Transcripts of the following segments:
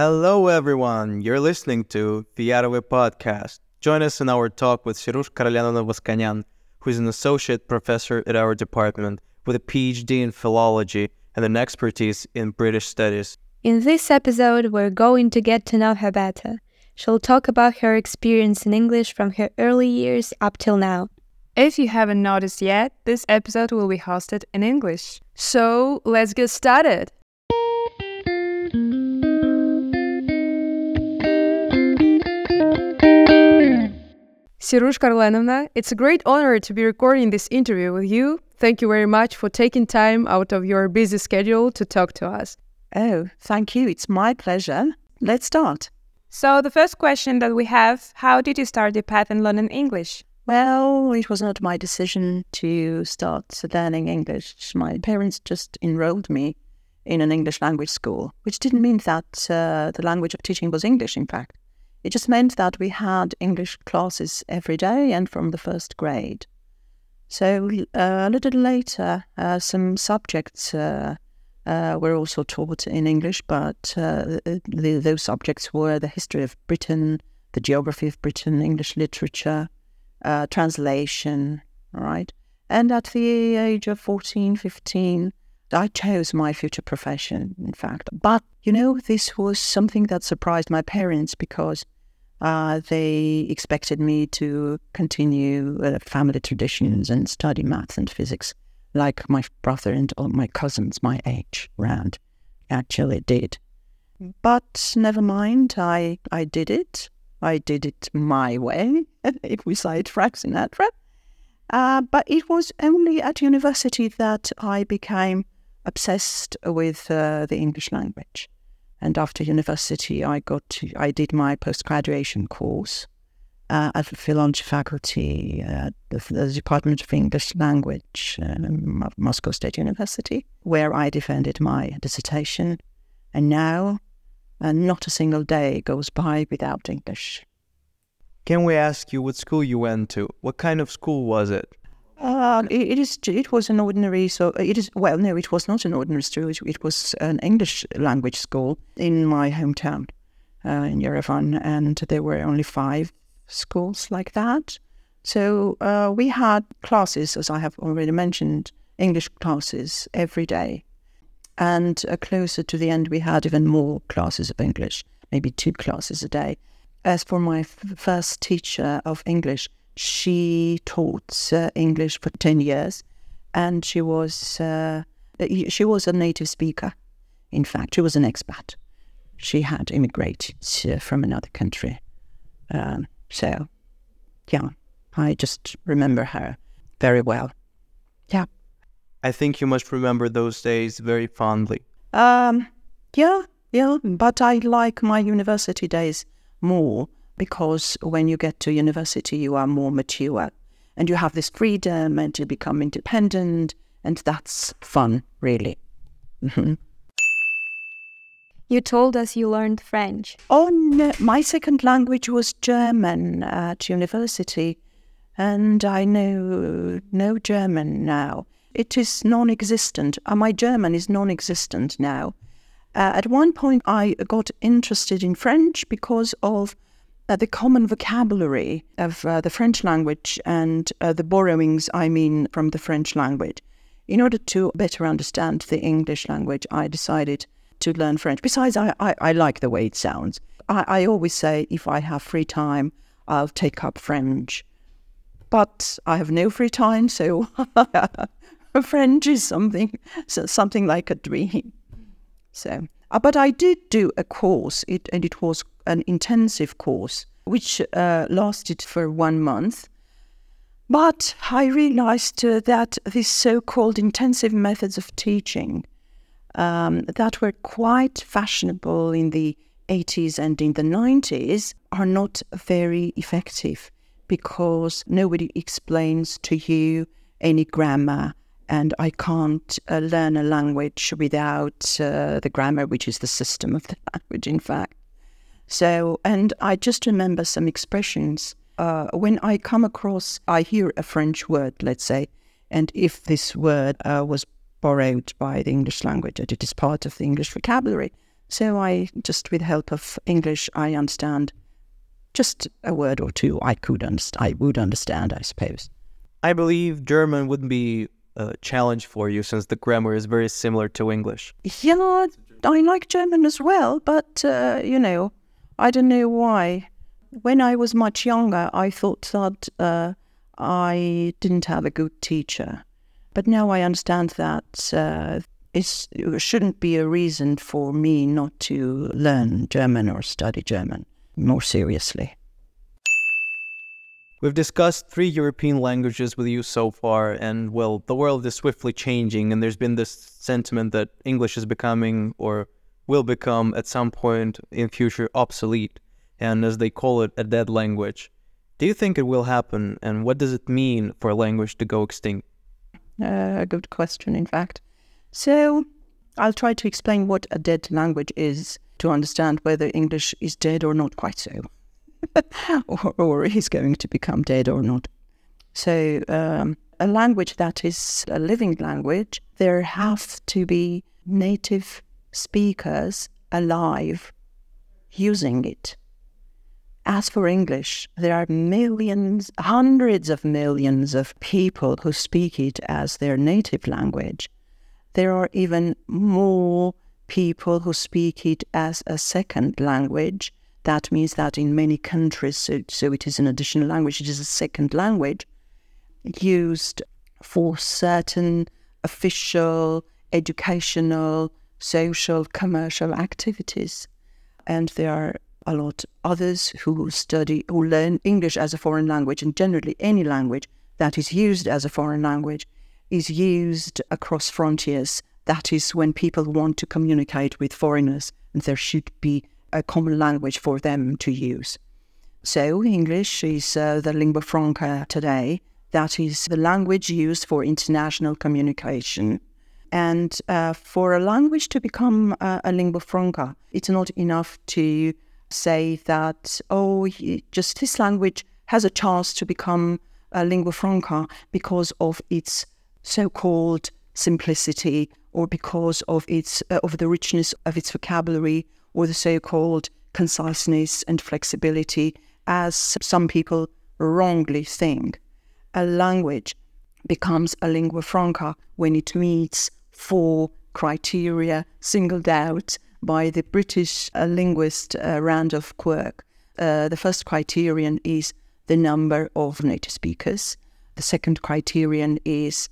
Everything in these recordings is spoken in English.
Hello, everyone. You're listening to the Yadaway Podcast. Join us in our talk with Sirush Karlenovna Voskanyan, who is an associate professor at our department with a PhD in philology and an expertise in British studies. In this episode, we're going to get to know her better. She'll talk about her experience in English from her early years up till now. If you haven't noticed yet, this episode will be hosted in English. So let's get started. Sirush Karlenovna, it's a great honor to be recording this interview with you. Thank you very much for taking time out of your busy schedule to talk to us. Oh, thank you. It's my pleasure. Let's start. So, the first question that we have How did you start the path in learning English? Well, it was not my decision to start learning English. My parents just enrolled me in an English language school, which didn't mean that uh, the language of teaching was English, in fact. It just meant that we had English classes every day and from the first grade. So uh, a little later, uh, some subjects uh, uh were also taught in English, but uh, the, those subjects were the history of Britain, the geography of Britain, English literature, uh, translation, right? And at the age of 14, 15, I chose my future profession, in fact. But, you know, this was something that surprised my parents because uh, they expected me to continue uh, family traditions and study maths and physics like my brother and all my cousins my age round actually did. But never mind, I, I did it. I did it my way, if we say cite Frank Sinatra. Uh, but it was only at university that I became obsessed with uh, the English language. And after university, I got to, I did my post graduation course uh, at the philology faculty at the, the, Department of English Language um, of Moscow State University, where I defended my dissertation. And now, uh, not a single day goes by without English. Can we ask you what school you went to? What kind of school was it? Uh, it, it is. It was an ordinary. So it is. Well, no, it was not an ordinary school. It was an English language school in my hometown, uh, in Yerevan, and there were only five schools like that. So uh, we had classes, as I have already mentioned, English classes every day, and uh, closer to the end, we had even more classes of English, maybe two classes a day. As for my f- first teacher of English, she taught uh, English for 10 years and she was uh, she was a native speaker. In fact, she was an expat. She had immigrated uh, from another country. Um, so, yeah, I just remember her very well. Yeah. I think you must remember those days very fondly. Um, yeah, yeah, but I like my university days more because when you get to university, you are more mature and you have this freedom and you become independent, and that's fun, really. Mm-hmm. You told us you learned French. Oh, no, my second language was German at university, and I know no German now. It is non existent. Uh, my German is non existent now. Uh, at one point, I got interested in French because of uh, the common vocabulary of uh, the French language and uh, the borrowings, I mean, from the French language. In order to better understand the English language, I decided to learn French. Besides, I, I, I like the way it sounds. I, I always say if I have free time, I'll take up French. But I have no free time, so French is something, something like a dream. So, uh, but I did do a course, it, and it was an intensive course, which uh, lasted for one month. But I realized uh, that these so called intensive methods of teaching um, that were quite fashionable in the 80s and in the 90s are not very effective because nobody explains to you any grammar and I can't uh, learn a language without uh, the grammar, which is the system of the language, in fact. So, and I just remember some expressions. Uh, when I come across, I hear a French word, let's say, and if this word uh, was borrowed by the English language, it is part of the English vocabulary, So I just, with the help of English, I understand just a word or two. I could understand. I would understand, I suppose. I believe German wouldn't be a challenge for you since the grammar is very similar to English. Yeah, I like German as well, but uh, you know, I don't know why. When I was much younger, I thought that uh, I didn't have a good teacher. But now I understand that uh, it shouldn't be a reason for me not to learn German or study German more seriously. We've discussed three European languages with you so far, and well, the world is swiftly changing, and there's been this sentiment that English is becoming or will become at some point in future obsolete, and as they call it, a dead language. Do you think it will happen, and what does it mean for a language to go extinct? A uh, good question, in fact. So, I'll try to explain what a dead language is to understand whether English is dead or not quite so. or, or is going to become dead or not. So, um, a language that is a living language, there have to be native speakers alive using it. As for English, there are millions, hundreds of millions of people who speak it as their native language. There are even more people who speak it as a second language that means that in many countries, so, so it is an additional language, it is a second language used for certain official, educational, social, commercial activities. And there are a lot others who study, who learn English as a foreign language, and generally any language that is used as a foreign language is used across frontiers. That is when people want to communicate with foreigners, and there should be a common language for them to use. So, English is uh, the lingua franca today. That is the language used for international communication. And uh, for a language to become uh, a lingua franca, it's not enough to say that, oh, just this language has a chance to become a lingua franca because of its so called simplicity or because of its uh, of the richness of its vocabulary or the so called conciseness and flexibility, as some people wrongly think. A language becomes a lingua franca when it meets four criteria singled out by the British uh, linguist uh, Randolph Quirk. Uh, the first criterion is the number of native speakers. The second criterion is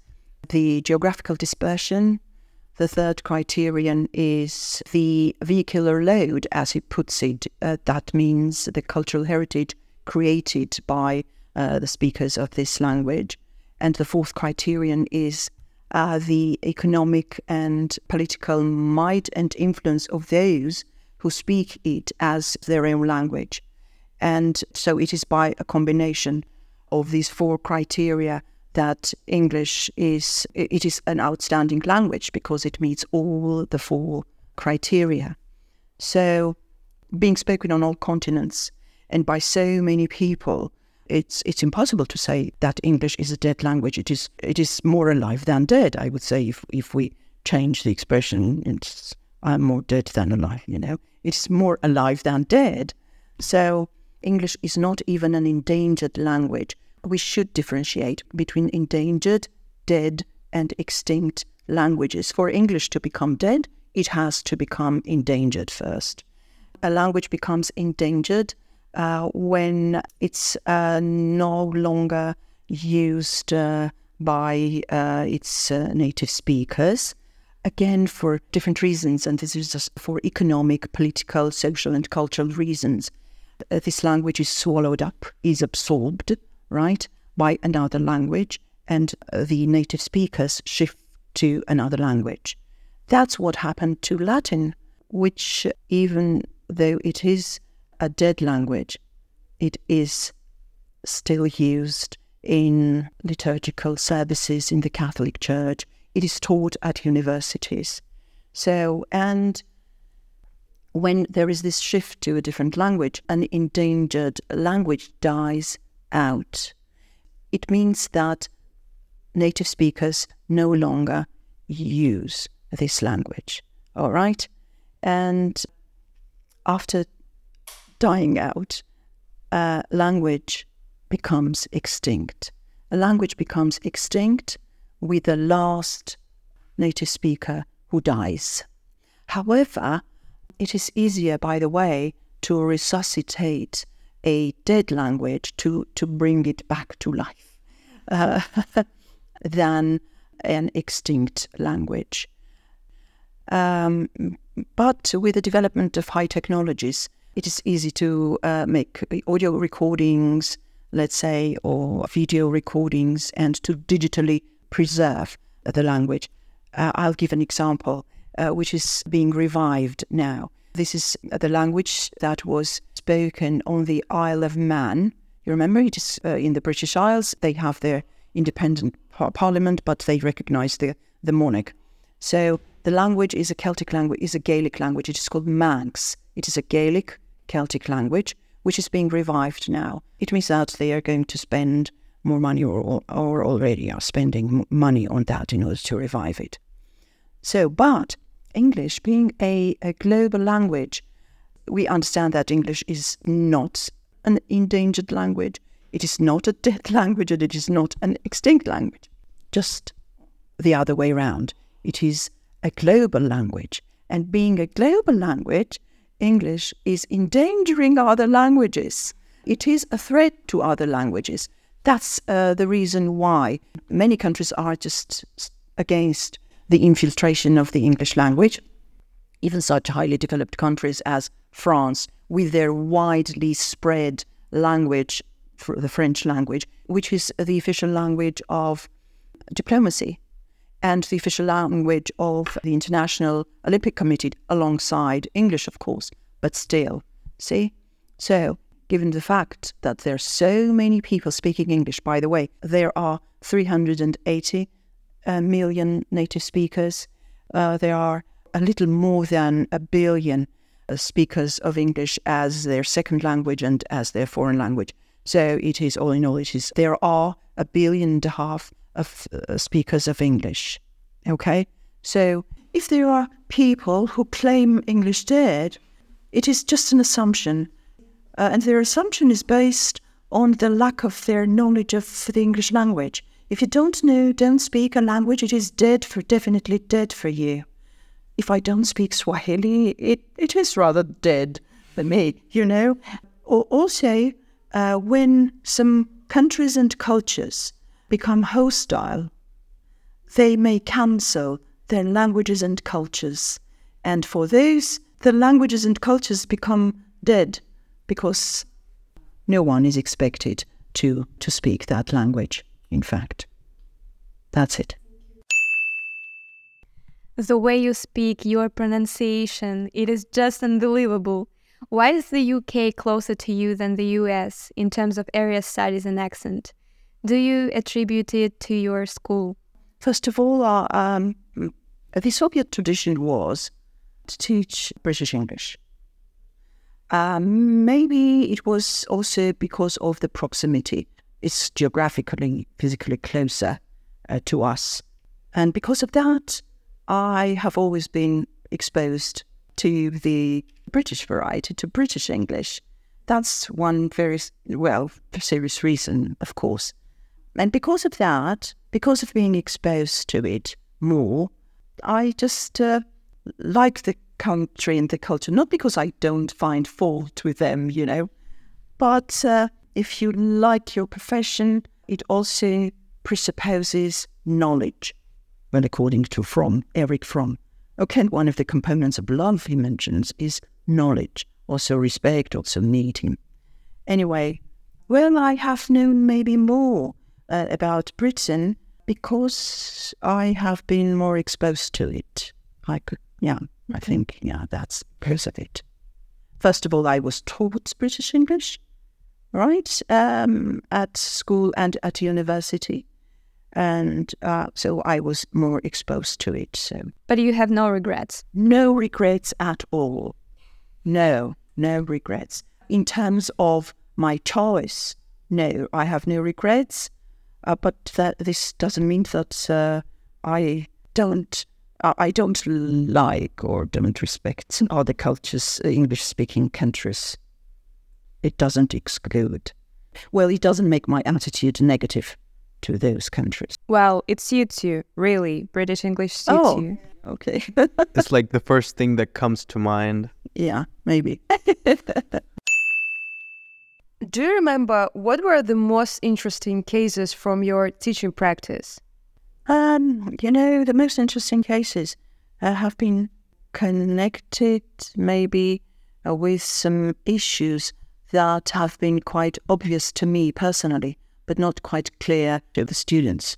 the geographical dispersion the third criterion is the vehicular load, as he puts it. Uh, that means the cultural heritage created by uh, the speakers of this language. And the fourth criterion is uh, the economic and political might and influence of those who speak it as their own language. And so it is by a combination of these four criteria that English is it is an outstanding language because it meets all the four criteria. So, being spoken on all continents and by so many people, it's it's impossible to say that English is a dead language. It is it is more alive than dead. I would say if if we change the expression, it's I'm more dead than alive. You know, it's more alive than dead. So English is not even an endangered language we should differentiate between endangered, dead, and extinct languages. For English to become dead, it has to become endangered first. A language becomes endangered uh, when it's uh, no longer used uh, by uh, its native speakers. Again, for different reasons, and this is for economic, political, social, and cultural reasons. This language is swallowed up, is absorbed right, by another language, and the native speakers shift to another language. That's what happened to Latin, which, even though it is a dead language, it is still used in liturgical services in the Catholic Church. It is taught at universities. So, and when there is this shift to a different language, an endangered language dies out. It means that native speakers no longer use this language. All right? And after dying out, a language becomes extinct. A language becomes extinct with the last native speaker who dies. However, it is easier, by the way, to resuscitate a dead language to, to bring it back to life uh, than an extinct language. Um, but with the development of high technologies, it is easy to uh, make audio recordings, let's say, or video recordings, and to digitally preserve the language. Uh, I'll give an example, uh, which is being revived now. This is the language that was spoken on the Isle of Man. You remember, it is uh, in the British Isles. They have their independent par- parliament, but they recognize the, the monarch. So the language is a Celtic language, is a Gaelic language. It is called Manx. It is a Gaelic Celtic language, which is being revived now. It means that they are going to spend more money or, or already are spending money on that in order to revive it. So, but English being a, a global language, we understand that English is not an endangered language. It is not a dead language and it is not an extinct language. Just the other way around. It is a global language. And being a global language, English is endangering other languages. It is a threat to other languages. That's uh, the reason why many countries are just against the infiltration of the English language. Even such highly developed countries as France, with their widely spread language, the French language, which is the official language of diplomacy and the official language of the International Olympic Committee, alongside English, of course, but still. See? So, given the fact that there are so many people speaking English, by the way, there are 380 uh, million native speakers. Uh, there are a little more than a billion uh, speakers of English as their second language and as their foreign language. So it is all in all, it is there are a billion and a half of uh, speakers of English. Okay, so if there are people who claim English dead, it is just an assumption, uh, and their assumption is based on the lack of their knowledge of the English language. If you don't know, don't speak a language, it is dead for definitely dead for you. If I don't speak Swahili, it, it is rather dead for me, you know. Also, uh, when some countries and cultures become hostile, they may cancel their languages and cultures. And for those, the languages and cultures become dead because no one is expected to, to speak that language in fact. That's it. The way you speak, your pronunciation, it is just unbelievable. Why is the UK closer to you than the US in terms of area studies and accent? Do you attribute it to your school? First of all, uh, um, the Soviet tradition was to teach British English. Uh, maybe it was also because of the proximity It's geographically, physically closer uh, to us. And because of that, I have always been exposed to the British variety, to British English. That's one very, well, serious reason, of course. And because of that, because of being exposed to it more, I just uh, like the country and the culture, not because I don't find fault with them, you know, but uh, if you like your profession, it also presupposes knowledge. Well, according to Fromm, Erich Fromm. Okay, one of the components of love he mentions is knowledge, also respect, also needing. Anyway, well, I have known maybe more uh, about Britain because I have been more exposed to it. I could, yeah, I think, yeah, that's because of it. First of all, I was taught British English right, um, at school and at university. And uh, so I was more exposed to it. So. But you have no regrets? No regrets at all. No, no regrets. In terms of my choice, no, I have no regrets. Uh, but that this doesn't mean that uh, I don't I I don't like or don't respect other cultures, English speaking countries. It doesn't exclude. Well, it doesn't make my attitude negative to those countries. Well, it suits you, really. British English suits Oh. you. Okay. It's like the first thing that comes to mind. yeah, maybe. Do you remember what were the most interesting cases from your teaching practice? Um, you know, the most interesting cases uh, have been connected maybe uh, with some issues that have been quite obvious to me personally, but not quite clear to the students.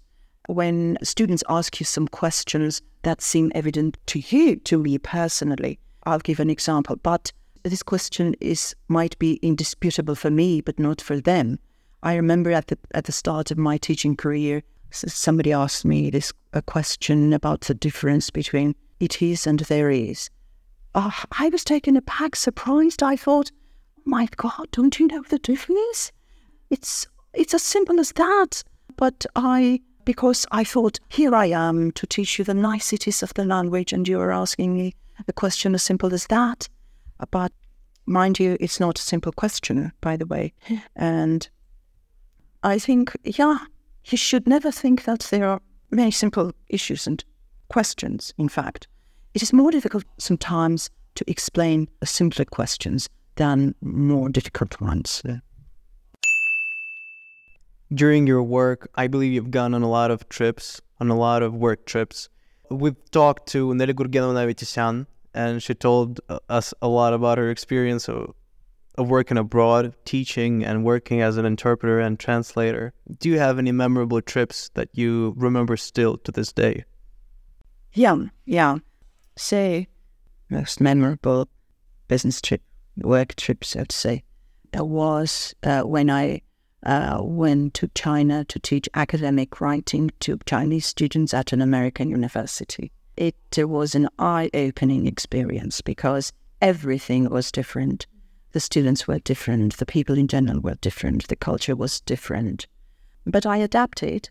When students ask you some questions that seem evident to you, to me personally, I'll give an example, but this question is might be indisputable for me, but not for them. I remember at the at the start of my teaching career, somebody asked me this a question about the difference between it is and there is. Ah, I was taken aback, surprised. I thought, my God, don't you know the difference? It's it's as simple as that. But I, because I thought, here I am to teach you the niceties of the language, and you are asking me a question as simple as that. But mind you, it's not a simple question, by the way. Hmm. And I think, yeah, you should never think that there are many simple issues and questions, in fact. It is more difficult sometimes to explain simpler questions than more difficult ones. During your work, I believe you've gone on a lot of trips, on a lot of work trips. We've talked to Nelly Gurgenovna Avetisyan, and she told uh, us a lot about her experience of, of working abroad, teaching, and working as an interpreter and translator. Do you have any memorable trips that you remember still to this day? Yeah, yeah. Say, most memorable business trip, work trip, so to say, uh, was uh, when I uh, went to China to teach academic writing to Chinese students at an American university. It was an eye opening experience because everything was different. The students were different, the people in general were different, the culture was different. But I adapted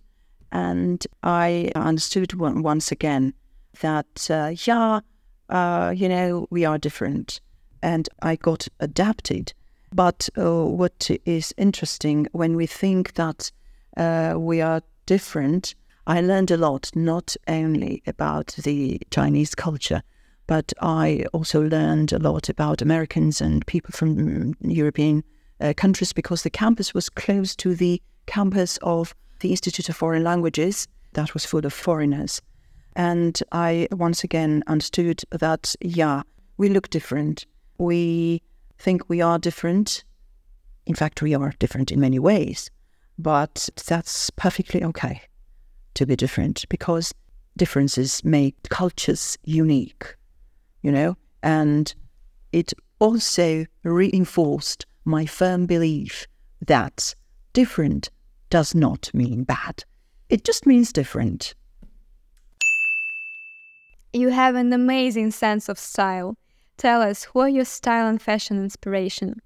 and I understood once again that, uh, yeah, uh, you know, we are different. And I got adapted. But uh, what is interesting when we think that uh, we are different, I learned a lot, not only about the Chinese culture, but I also learned a lot about Americans and people from mm, European uh, countries because the campus was close to the campus of the Institute of Foreign Languages that was full of foreigners. And I once again understood that, yeah, we look different. We think we are different. In fact, we are different in many ways, but that's perfectly okay to be different because differences make cultures unique, you know? And it also reinforced my firm belief that different does not mean bad. It just means different. You have an amazing sense of style. Tell us, who are your style and fashion inspiration?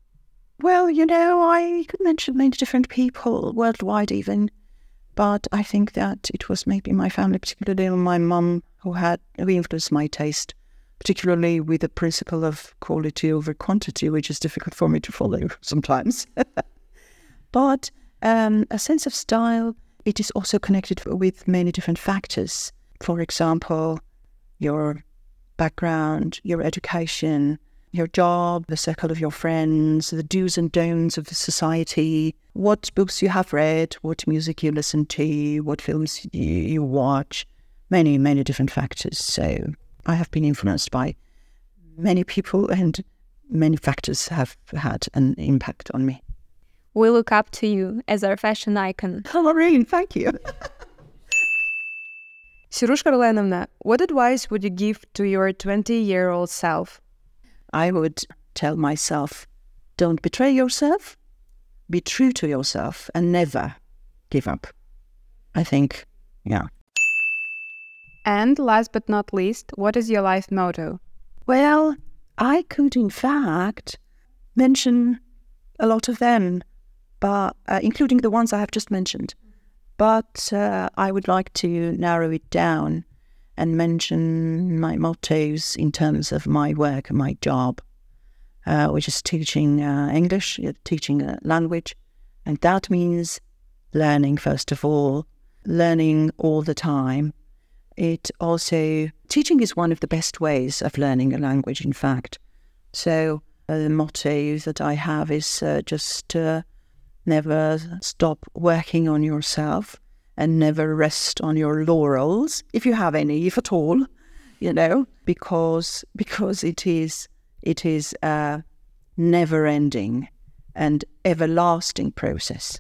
Well, you know, I could mention many different people, worldwide even, but I think that it was maybe my family, particularly my mum, who had who influenced my taste, particularly with the principle of quality over quantity, which is difficult for me to follow sometimes. but um, a sense of style, it is also connected with many different factors. For example, your background, your education, your job, the circle of your friends, the do's and don'ts of society, what books you have read, what music you listen to, what films you, you watch, many, many different factors. So I have been influenced by many people and many factors have had an impact on me. We look up to you as our fashion icon. Oh, really? Thank you. Sirush Karlenovna, what advice would you give to your 20 year old self? I would tell myself, don't betray yourself, be true to yourself, and never give up. I think, yeah. And last but not least, what is your life motto? Well, I could, in fact, mention a lot of them, but uh, including the ones I have just mentioned. But uh, I would like to narrow it down and mention my mottos in terms of my work and my job, uh, which is teaching uh, English, uh, teaching a language. And that means learning, first of all, learning all the time. It also, teaching is one of the best ways of learning a language, in fact. So uh, the motto that I have is uh, just uh, never stop working on yourself and never rest on your laurels, if you have any, if at all, you know, because because it is it is a never ending and everlasting process.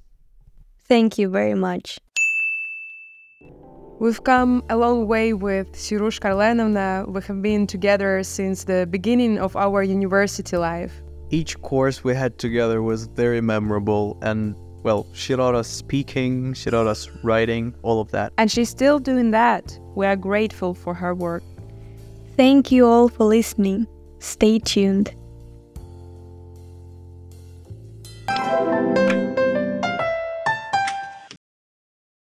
Thank you very much. We've come a long way with Sirush Karlenovna. We have been together since the beginning of our university life. Each course we had together was very memorable and well, she taught us speaking, she taught us writing, all of that. And she's still doing that. We are grateful for her work. Thank you all for listening. Stay tuned.